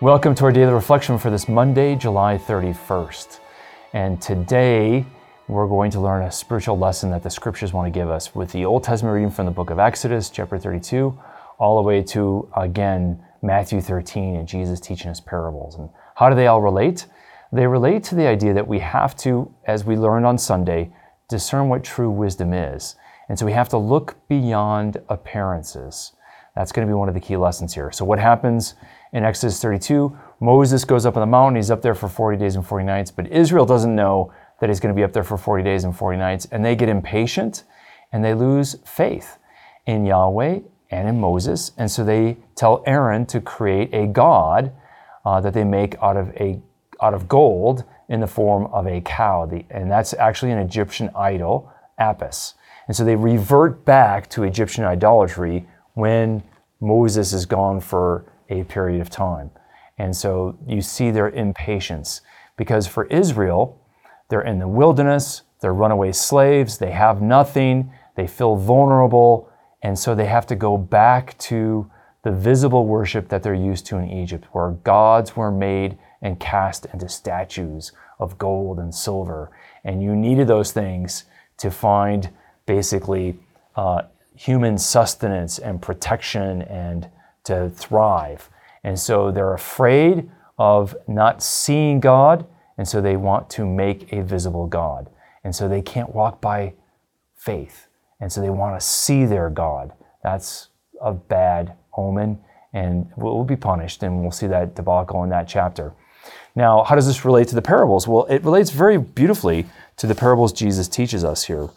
Welcome to our daily reflection for this Monday, July 31st. And today we're going to learn a spiritual lesson that the scriptures want to give us with the Old Testament reading from the book of Exodus, chapter 32, all the way to, again, Matthew 13 and Jesus teaching us parables. And how do they all relate? They relate to the idea that we have to, as we learned on Sunday, discern what true wisdom is. And so we have to look beyond appearances. That's going to be one of the key lessons here. So, what happens in Exodus 32? Moses goes up on the mountain. He's up there for 40 days and 40 nights, but Israel doesn't know that he's going to be up there for 40 days and 40 nights, and they get impatient and they lose faith in Yahweh and in Moses. And so they tell Aaron to create a god uh, that they make out of a out of gold in the form of a cow, the, and that's actually an Egyptian idol, Apis. And so they revert back to Egyptian idolatry when Moses is gone for a period of time. And so you see their impatience. Because for Israel, they're in the wilderness, they're runaway slaves, they have nothing, they feel vulnerable, and so they have to go back to the visible worship that they're used to in Egypt, where gods were made and cast into statues of gold and silver. And you needed those things to find basically uh, human sustenance and protection and to thrive. And so they're afraid of not seeing God, and so they want to make a visible God. And so they can't walk by faith. And so they want to see their God. That's a bad omen and we'll be punished. And we'll see that debacle in that chapter. Now, how does this relate to the parables? Well, it relates very beautifully to the parables Jesus teaches us here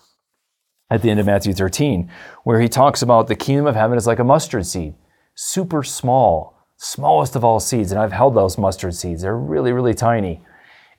at the end of Matthew 13, where he talks about the kingdom of heaven is like a mustard seed, super small, smallest of all seeds. And I've held those mustard seeds, they're really, really tiny.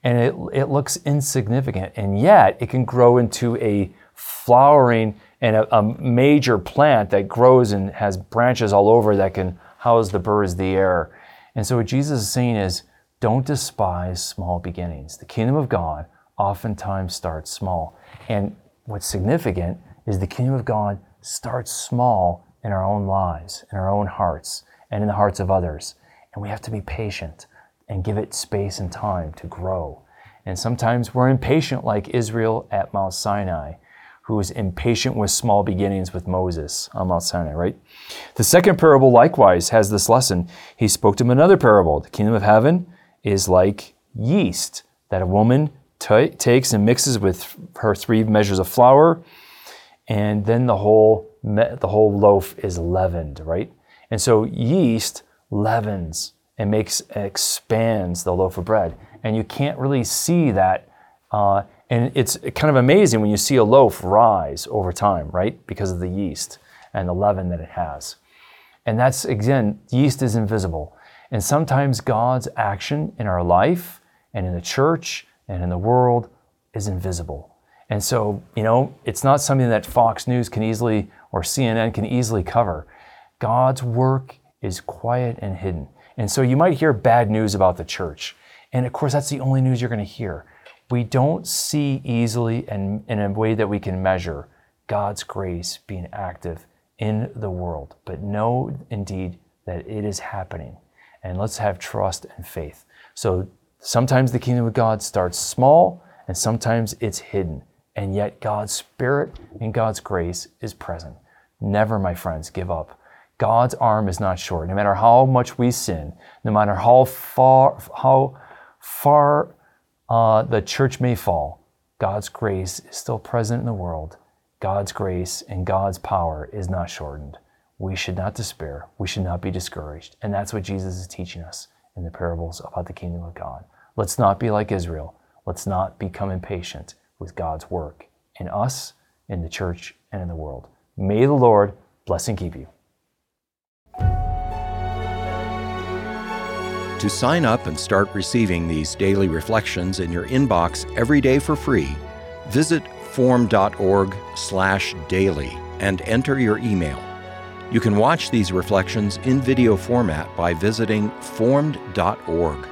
And it, it looks insignificant, and yet it can grow into a flowering and a, a major plant that grows and has branches all over that can house the birds the air. And so, what Jesus is saying is, don't despise small beginnings. The kingdom of God oftentimes starts small. And what's significant is the kingdom of God starts small in our own lives, in our own hearts, and in the hearts of others. And we have to be patient and give it space and time to grow. And sometimes we're impatient, like Israel at Mount Sinai, who was impatient with small beginnings with Moses on Mount Sinai, right? The second parable likewise has this lesson. He spoke to him another parable. The kingdom of heaven is like yeast that a woman t- takes and mixes with her three measures of flour, and then the whole the whole loaf is leavened, right? And so yeast leavens and makes expands the loaf of bread, and you can't really see that. Uh, and it's kind of amazing when you see a loaf rise over time, right? Because of the yeast and the leaven that it has. And that's again, yeast is invisible. And sometimes God's action in our life and in the church and in the world is invisible. And so, you know, it's not something that Fox News can easily or CNN can easily cover. God's work is quiet and hidden. And so you might hear bad news about the church. And of course, that's the only news you're going to hear. We don't see easily and in a way that we can measure God's grace being active in the world. But know indeed that it is happening. And let's have trust and faith. So Sometimes the kingdom of God starts small and sometimes it's hidden. And yet God's Spirit and God's grace is present. Never, my friends, give up. God's arm is not short. No matter how much we sin, no matter how far, how far uh, the church may fall, God's grace is still present in the world. God's grace and God's power is not shortened. We should not despair. We should not be discouraged. And that's what Jesus is teaching us in the parables about the kingdom of God. Let's not be like Israel. Let's not become impatient with God's work in us, in the church, and in the world. May the Lord bless and keep you. To sign up and start receiving these daily reflections in your inbox every day for free, visit formed.org/daily and enter your email. You can watch these reflections in video format by visiting formed.org.